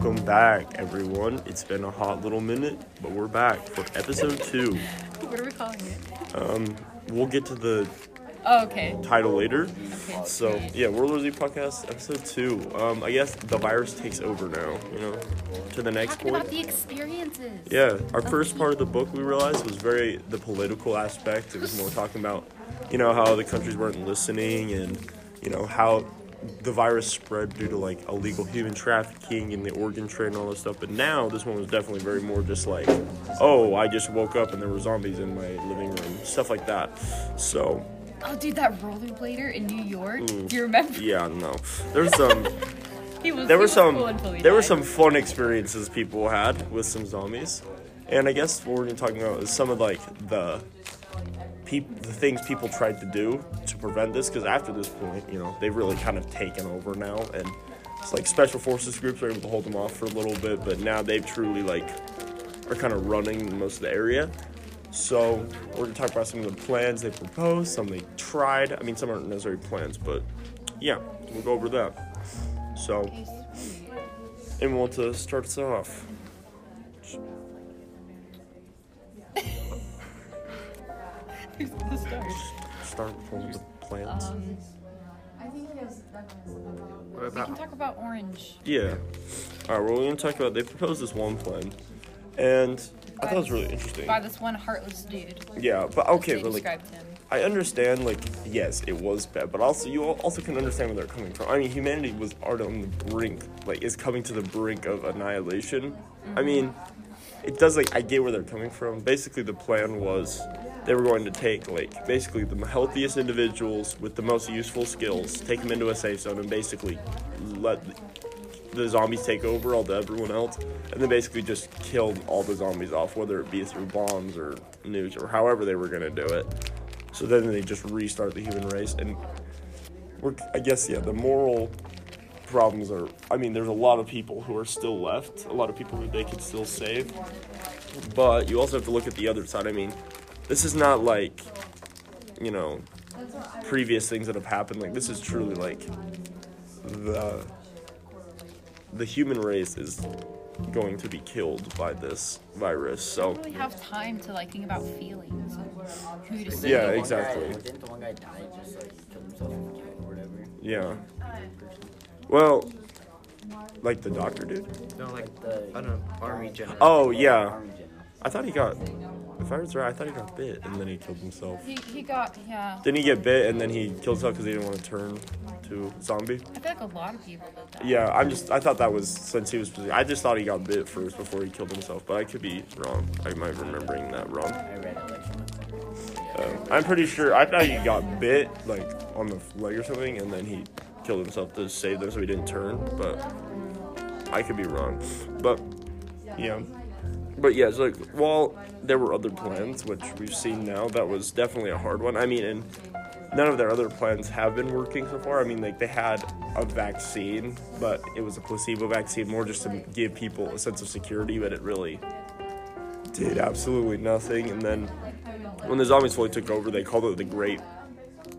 Welcome back, everyone. It's been a hot little minute, but we're back for episode two. What are we calling it? Um, we'll get to the Oh, okay. title later. Okay. So yeah, World War Z podcast episode two. Um, I guess the virus takes over now. You know, to the next Talking point. about the experiences. Yeah, our first part of the book we realized was very the political aspect. It was more talking about, you know, how the countries weren't listening and, you know, how the virus spread due to like illegal human trafficking and the organ trade and all this stuff. But now this one was definitely very more just like, oh, I just woke up and there were zombies in my living room, stuff like that. So Oh, dude, that rollerblader in New York. Ooh. Do you remember? yeah, no, there's some. Was. there he were was some cool there were some fun experiences people had with some zombies and i guess what we're to talk about is some of like the peop- the things people tried to do to prevent this because after this point you know they've really kind of taken over now and it's like special forces groups are able to hold them off for a little bit but now they've truly like are kind of running most of the area. So we're to talk about some of the plans they proposed some they tried. I mean some aren't necessarily plans but yeah we'll go over that. So and we want to start us off. Who's gonna start? Start with the plans. Um, What we about can talk about orange. yeah. All right. Well, we're gonna talk about. They proposed this one plan, and I thought it was really interesting. By this one heartless dude. Yeah, but okay, They but like described him. I understand. Like yes, it was bad, but also you al- also can understand where they're coming from. I mean, humanity was already on the brink, like is coming to the brink of annihilation. I mean, it does like I get where they're coming from. Basically, the plan was they were going to take like basically the healthiest individuals with the most useful skills, take them into a safe zone, and basically let the zombies take over all the everyone else, and then basically just kill all the zombies off, whether it be through bombs or nukes or however they were gonna do it. So then they just restart the human race, and we're I guess yeah the moral problems are I mean there's a lot of people who are still left, a lot of people who they could still save, but you also have to look at the other side. I mean, this is not like you know previous things that have happened. Like this is truly like the the human race is going to be killed by this virus. So don't really have time to like think about feelings. Who to Yeah, save. Didn't the one exactly. Guy, didn't the one guy die just like killed himself or whatever? yeah. Uh, Well, like the doctor dude. No, like The I don't know, army general. Oh yeah. Army general. I thought he got. If I was right, I thought he got bit and then he killed himself. He, he got yeah. Didn't he get bit and then he killed himself because he didn't want to turn to zombie? I feel like a lot of people did that. Yeah, I'm just. I thought that was since he was. I just thought he got bit first before he killed himself, but I could be wrong. I might be remembering that wrong. I read it like Uh, I'm pretty sure. I thought he got bit like on the leg or something, and then he killed himself to save them so he didn't turn. But I could be wrong. But yeah, but yeah. It's like while there were other plans, which we've seen now, that was definitely a hard one. I mean, and none of their other plans have been working so far. I mean, like they had a vaccine, but it was a placebo vaccine, more just to give people a sense of security. But it really did absolutely nothing. And then when the zombies fully took over, they called it the Great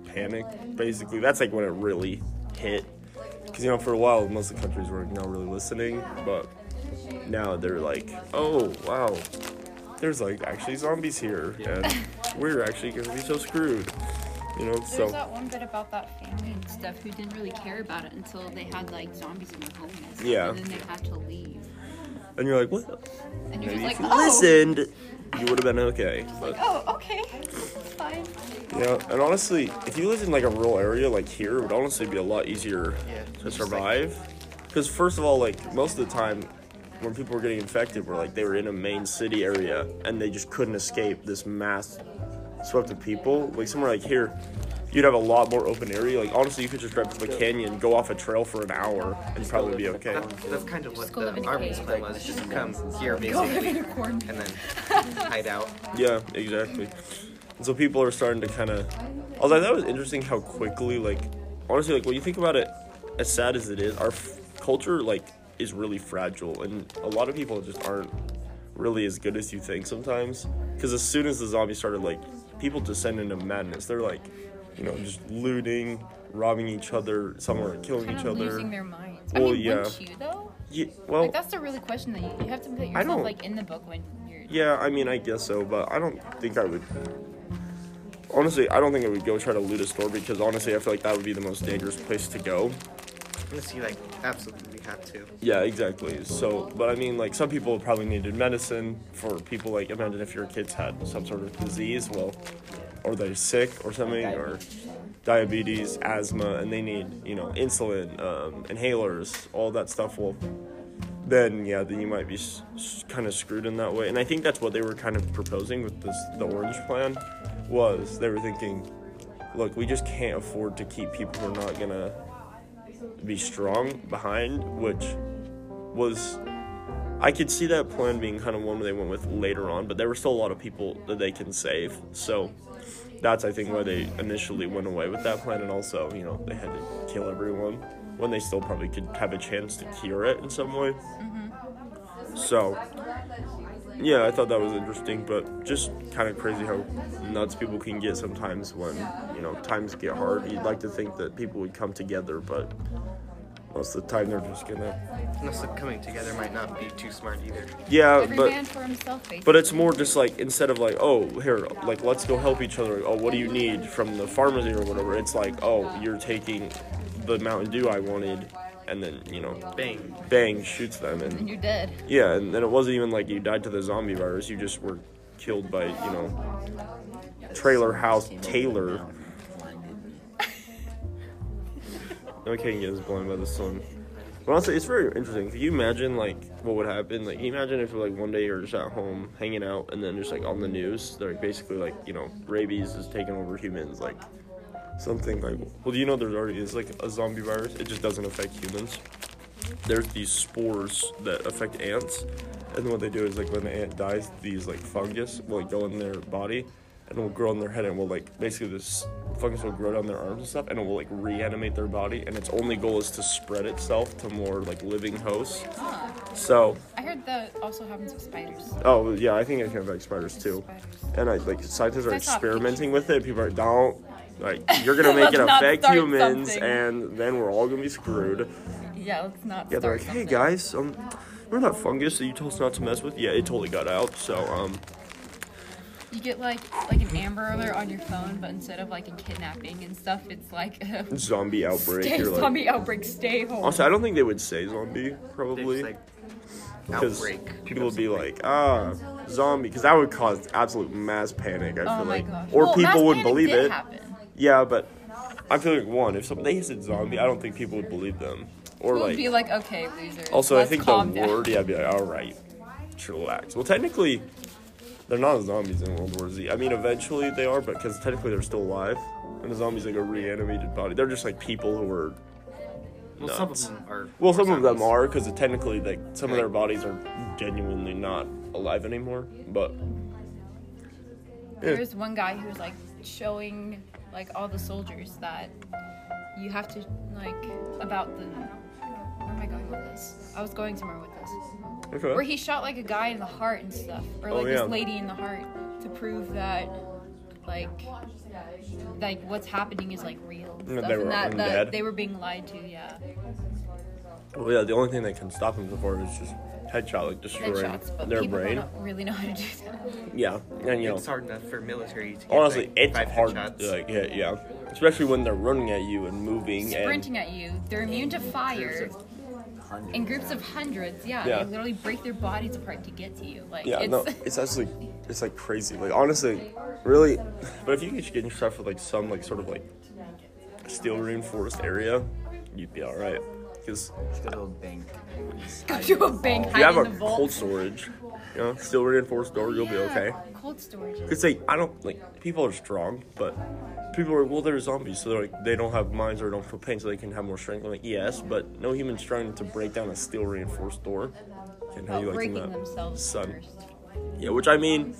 Panic. Basically, that's like when it really hit. Because you know, for a while, most of the countries were not really listening, but now they're like, oh wow, there's like actually zombies here, and we're actually gonna be so screwed. You know, So, There's so that one bit about that family and stuff who didn't really care about it until they had like zombies in their home and stuff, Yeah. and then they had to leave. and you're like, what? And you're Maybe just like, you oh, listened, you would have been okay. But oh, okay, it's fine. Yeah, and honestly, if you lived in like a rural area like here, it would honestly be a lot easier Yeah, to survive. Because first of all, like most of the time, when people were getting infected, were like they were in a main city area and they just couldn't escape this mass swept of people. Like somewhere like here, you'd have a lot more open area. Like honestly, you could just drive to the canyon, go off a trail for an hour, and probably be okay. That, that's kind of what Just go live in the army's cave. plan was. Just come here Go live in basically, a corn. and then hide out. Yeah, exactly. And so people are starting to kind of. I was like, that was interesting how quickly, like, honestly, like when you think about it, as sad as it is, our f- culture like is really fragile, and a lot of people just aren't really as good as you think sometimes. Because as soon as the zombies started, like, people descend into madness. They're like, you know, just looting, robbing each other, some are killing Kind each of other. losing their minds. I Well, mean, yeah. wouldn't you though? Yeah, well, Like that's the really question that you, you have to put I yourself don't- like in the book when you're. yeah, I mean, I guess so, but I don't think I would. Honestly, I don't think I would go try to loot a store because honestly, I feel like that would be the most dangerous place to go. Unless you like absolutely have to. Yeah, exactly. So, but I mean, like some people probably needed medicine. For people like, imagine if your kids had some sort of disease, well, or they're sick or something, or diabetes, asthma, and they need you know insulin, um, inhalers, all that stuff. Well, then yeah, then you might be s- s- kind of screwed in that way. And I think that's what they were kind of proposing with this the orange plan was they were thinking, look, we just can't afford to keep people who are not gonna be strong behind, which was I could see that plan being kind of one they went with later on, but there were still a lot of people that they can save. So that's I think why they initially went away with that plan, and also you know they had to kill everyone when they still probably could have a chance to cure it in some way. Mm-hmm. So yeah, I thought that was interesting, but just kind of crazy how nuts people can get sometimes when you know times get hard. You'd like to think that people would come together, but most of the time they're just gonna Unless the coming together might not be too smart either. yeah, Every but man for himself, basically. but it's more just like instead of like oh here like let's go help each other. Oh, what do you need from the pharmacy or whatever? It's like oh you're taking the Mountain Dew I wanted, and then you know Bang. bang shoots them and and you're dead. Yeah, and then it wasn't even like you died to the zombie virus. You just were killed by, you know, Trailer House Taylor. King gets blown by the sun. But honestly, it's very interesting. Can you imagine like what would happen? Like, imagine if like one day you're just at home hanging out, and then just like on the news, they're like, basically like you know rabies is taking over humans, like something like. Well, do you know there already is like a zombie virus? It just doesn't affect humans there's these spores that affect ants, and what they do is like when the ant dies, these like fungus will like go in their body and it will grow on their head, and will like basically this fungus will grow down their arms and stuff, and it will like reanimate their body, and its only goal is to spread itself to more like living hosts. So, I heard that also happens with spiders. oh yeah, I think it can affect spiders too, Spiders. and I like scientists are experimenting with it. People are don't. Like you're gonna make it affect humans, something. and then we're all gonna be screwed. Yeah, let's not. Yeah, they're start like, hey something. guys, um, remember that fungus that you told us not to mess with? Yeah, it totally got out. So, um, You get like like an Amber Alert on your phone, but instead of like a kidnapping and stuff, it's like a zombie outbreak. stay, You're like, zombie outbreak, stay home. also, I don't think they would say zombie probably like because people would be something. like, ah, zombie, because that would cause absolute mass panic. I oh feel my like, gosh. or Well, mass people wouldn't panic believe did it. Happen. Yeah, but I feel like one, if somebody they said zombie, I don't think people would believe them. Or We'll like, be like, okay, losers. Also, I let's think the calm down. word, yeah, I'd be like, all right, chillax. Well, technically, they're not zombies in World War Z. I mean, eventually they are, but because technically they're still alive, and the zombies like a reanimated body. They're just like people who are. Well, some of nuts. them are. Well, some of them are because technically, like some of their bodies are genuinely not alive anymore. But There's one guy who's like showing like all the soldiers that you have to like about the. With this? I was going somewhere with this. okay. Where he shot like a guy in the heart and stuff, or Oh, like yeah. this lady in the heart to prove that like like what's happening is like real. and Yeah, stuff, they were and that, that undead. they were being lied to. Yeah, Well, yeah, the only thing that can stop them so far is just headshot, like destroying headshots, but their people brain. don't really know how to do that. Yeah, and you know, It's hard enough for military to get honestly, like, it's five hard headshots. to like hit. Yeah, especially when they're running at you and moving and. Sprinting at you, they're immune to fire. Hundreds. In groups of hundreds, yeah, Yeah. they literally break their bodies apart to get to you. Like Yeah, it's no, it's actually it's like crazy. Like honestly, really. But if you could get yourself with like some like sort of like steel reinforced area, you'd be all right. Because Just go to a bank. go to a bank, you have a cold storage, you know, steel reinforced door, you'll be okay. Cold storage. It's like I don't like people are strong, but people are well they're zombies, so they're like they don't have minds or don't feel pain, so they can have more strength. I'm like yes, but no human strength to break down a steel reinforced door. And how you like breaking that sun? first. Yeah, which I mean,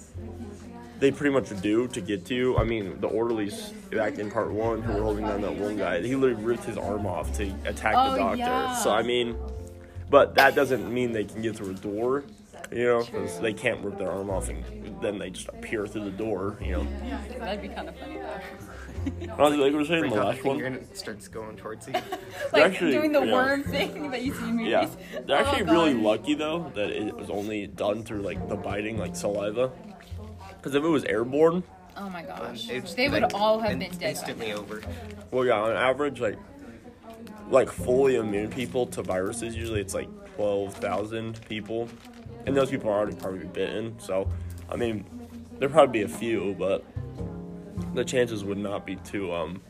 they pretty much do to get to you. I mean, the orderlies back in part one who were holding down that one guy, he literally ripped his arm off to attack Oh, the doctor. yeah. So I mean, but that doesn't mean they can get through a door, you know, because they can't rip their arm off and then they just appear through the door, you know. That'd be kind of funny though. Honestly, like we were saying the last one. and it starts going towards you. like actually- doing the yeah. worm thing that you see in movies. Yeah, they're Oh, actually really lucky though that it was only done through like the biting, like saliva. Because if it was airborne, Oh my gosh. It's, They would all have been dead. instantly over. well, yeah, on average, like like fully immune people to viruses, usually it's like twelve thousand people, and those people are already probably bitten. So, I mean, there'd probably be a few, but the chances would not be too um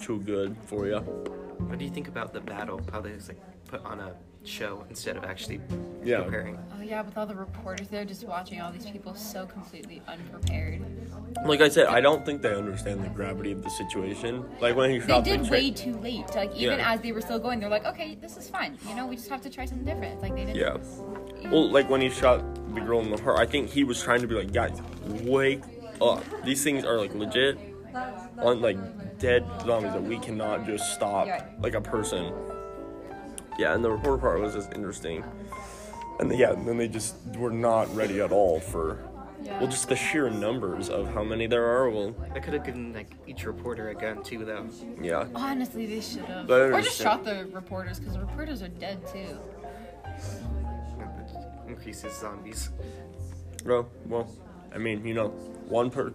too good for you. What do you think about the battle? How they like put on a show instead of actually Yeah. preparing? Yeah, with all the reporters there just watching all these people so completely unprepared. Like I said, I don't think they understand the gravity of the situation. Like when he They shot the did chick- way too late. Like even Yeah. as they were still going, they're like, okay, this is fine. You know, we just have to try something different. Like they didn't. Yeah. Well, like when he shot the girl in the heart, I think he was trying to be like, guys, wake up. These things are like legit, on like dead zombies that we cannot just stop like a person. Yeah, and the reporter part was just interesting. And then, yeah, and then they just were not ready at all for, well, just the sheer numbers of how many there are. Well, They could have given like each reporter a gun too, though. yeah. Honestly, they should have. But I Or just understand. shot the reporters because the reporters are dead too. Increases zombies. Well, well, I mean, you know, one per.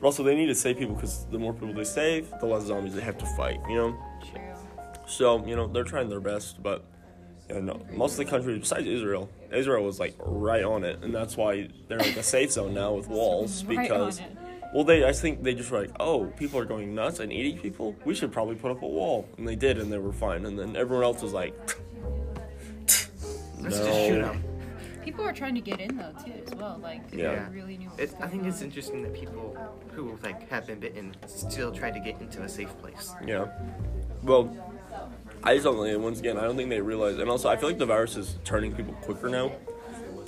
But also, they need to save people because the more people they save, the less zombies they have to fight. You know. True. So, you know, they're trying their best, but you know, most of the countries besides Israel, Israel was like right on it, and that's why they're like a safe zone now with walls Right on because it. well they I think they just were like, Oh, people are going nuts and eating people, we should probably put up a wall. And they did and they were fine and then everyone else was like Let's just shoot them. People are trying to get in though too as well. Like Yeah. really knew. What It, was I think going it's interesting that people who like have been bitten still try to get into a safe place. Yeah. Well, I just don't think, once again, I don't think they realize, and also I feel like the virus is turning people quicker now.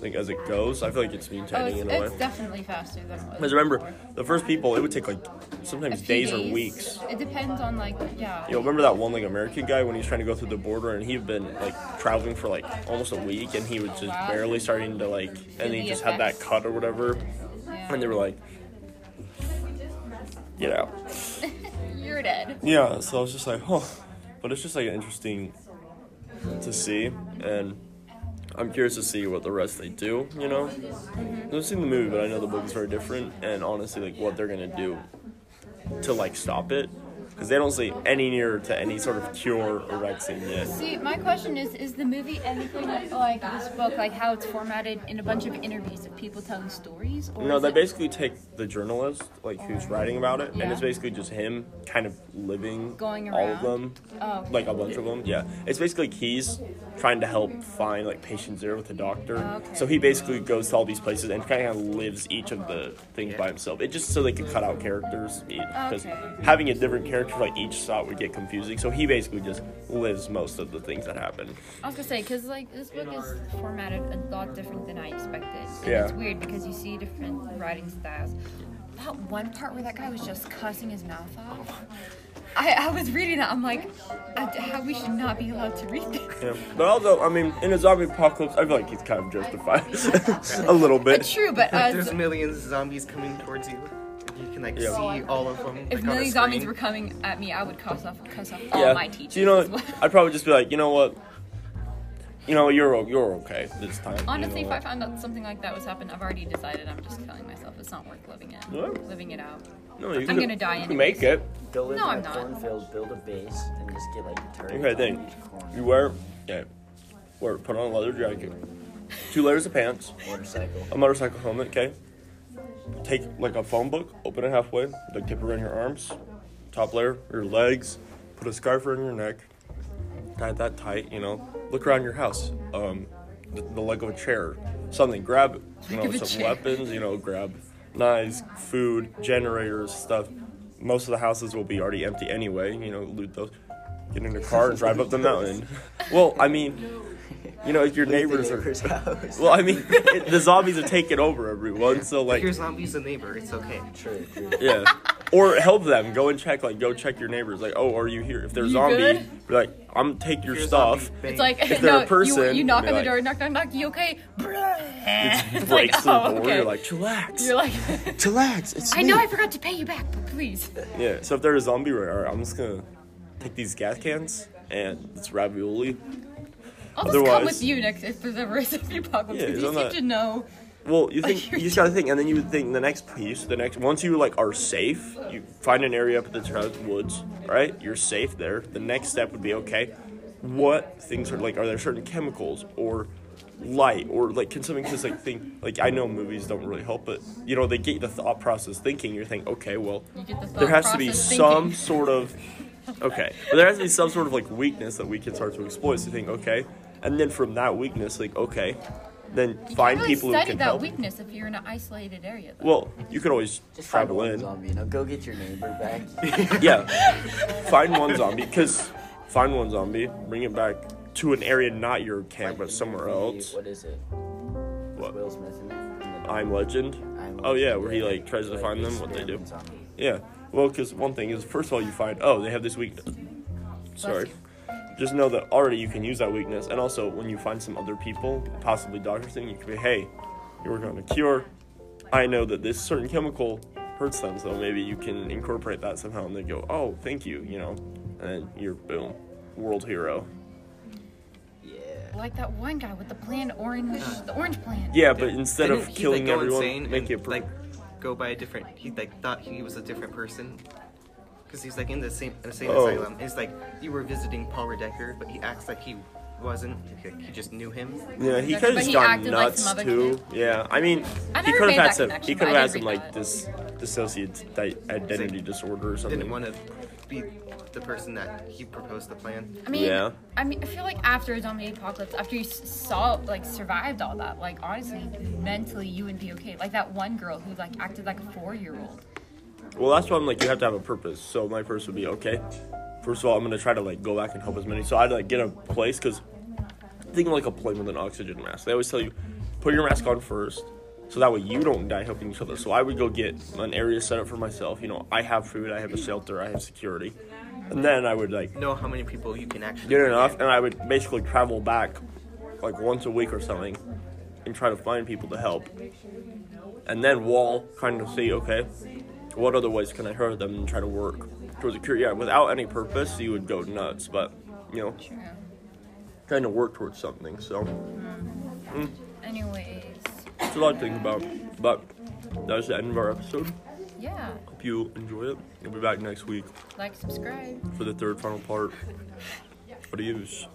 Like as it goes, I feel like it's Oh, mutating it's, in a way. it's definitely faster than. it was Because remember, before. the first people, it would take like sometimes few days, or weeks. It depends on like yeah. You know, remember that one like American guy when he was trying to go through the border and he'd been like traveling for like almost a week and he was just Wow. barely starting to like, and he just had that cut or whatever, yeah. and they were like, get out. You're dead. Yeah, so I was just like, huh. But it's just like interesting to see, and I'm curious to see what the rest they do. You know, mm-hmm. I've seen the movie, but I know the book is very different, and honestly, like what they're gonna do to like stop it, because they don't see any nearer to any sort of cure or vaccine yet. See, my question is: Is the movie anything like this book, like how it's formatted in a bunch of interviews of people telling stories? Or No, they it- basically take the journalist, like who's writing about it, and it's basically just him kind of living Going around all of them, Oh, like a bunch of them. Yeah, it's basically like he's trying to help find like patient zero with the doctor. Oh, okay. So he basically goes to all these places and kind of lives each of the things by himself. It just so they could cut out characters eh, because Okay. having a different character for like each shot would get confusing. So he basically just lives most of the things that happen. I was gonna say, cause like this book is formatted a lot different than I expected. And Yeah. It's weird because you see different writing styles. That one part where that guy was just cussing his mouth off. I, I was reading that. I'm like, I, how we should not be allowed to read this. Yeah. But also, I mean, in a zombie apocalypse, I feel like he's kind of justified a little bit. It's true, but uh, There's millions of zombies coming towards you. You can like Yeah. see all of them. if like, on million zombies were coming at me, I would cuss off, cuss off all yeah. my teachers. So, you know, as well. I'd probably just be like, you know what? You know, you're you're okay this time. you Honestly, know if I found out something like that was happening, I've already decided I'm just killing myself. It's not worth living it. Yeah. Living it out. no, you I'm gonna die You can make it. Go live No, in I'm a not. cornfield, build a base, and just get like turrets Okay, on thing. You wear, yeah, wear put on a leather jacket, two layers of pants, Motorcycle. a motorcycle helmet. Okay. Take like a phone book, open it halfway, like tip around your arms, top layer, your legs, put a scarf around your neck, tie that tight. You know, look around your house. Um, the, the leg of a chair, something. Grab, you know, some chair. weapons. You know, grab knives, food, generators, stuff. Most of the houses will be already empty anyway. You know, loot those. Get in the car and drive up the mountain. Well, I mean, you know, if your Loot the neighbors are. neighbor's house. Well, I mean, it, the zombies are taking over everyone, so like. If like, your zombie's a neighbor, it's okay. True, true. yeah. Or help them. Go and check. Like, go check your neighbors. Like, oh, are you here? If they're You zombie, good? be like, I'm take your you're a stuff. zombie, bang. It's like If they're no, a person, you, you knock be on the like- door, knock, knock, knock. You okay? It It's breaks like, the oh, door. okay. You're like, chillax. You're like, chillax. It's I know I forgot to pay you back, but please. Yeah. So if they're a zombie, right, all right, I'm just gonna take these gas cans and it's ravioli. I'll just come Otherwise- with you next if there's ever a zombie apocalypse. Yeah, 'cause it's you seem that- to know. Well, you think you're just gotta think, and then you would think the next piece, the next once you like are safe, you find an area up at the woods, right? You're safe there. The next step would be okay. What things are like? Are there certain chemicals or light or like can something just like think like I know movies don't really help, but you know they get the thought process thinking. You're thinking, okay, well, the there has to be process some sort of okay, but there has to be some sort of like weakness that we can start to exploit. So you think, okay, and then from that weakness, like okay, then You find can't really people who study can that help. weakness if you're in an isolated area. Though. Well, you could always Just find travel one in. zombie, you know, go get your neighbor back. Yeah, find one zombie because find one zombie, bring it back to an area not your camp but somewhere The- else. What is it? What? Will Smith in it? The- I'm Legend. I'm Oh yeah, Legend, where he like tries to Like, find them, what they do. experiment zombie. Yeah. Well, because one thing is, first of all, you find oh they have this weakness. Sorry. Just know that already you can use that weakness, and also when you find some other people, possibly doctors, thing, you can be, hey, you're working on a cure. I know that this certain chemical hurts them, so maybe you can incorporate that somehow, and they go, oh, thank you, you know, and then you're boom, world hero. Yeah. like that one guy with the plant orange, the orange plant. Yeah, but instead Didn't of he, killing like, everyone, make and, it pr- like go by a different. He like thought he was a different person because he's like in the same in the same Oh. asylum. It's like you were visiting Paul Redeker, but he acts like he wasn't. Like, he just knew him. Yeah, he But could have just gone acted like nuts some other too. Yeah, I mean, I he could have had some. He could have had some like this dissociative di- identity disorder or something. Didn't want to be the person that he proposed the plan. I mean, Yeah. I mean, I feel like after a zombie apocalypse, after you s- saw like survived all that, like honestly, mentally you would be okay. Like that one girl who like acted like a four year old. Well, that's why I'm like, you have to have a purpose. So my purpose would be okay. First of all, I'm gonna try to like go back and help as many. So I'd like get a place because think of like a plane with an oxygen mask. They always tell you put your mask on first, so that way you don't die helping each other. So I would go get an area set up for myself. You know, I have food, I have a shelter, I have security, and then I would like Know how many people you can actually get enough, and I would basically travel back like once a week or something, and try to find people to help. And then wall kind of see okay, what other ways can I hurt them and try to work towards a cure. Yeah, without any purpose, you would go nuts. But you know, trying to work towards something. So mm-hmm. mm. Anyways, it's a lot to think about. But that's the end of our episode. yeah, Hope you enjoy it. We'll be back next week like, subscribe. for the third final part. Adios.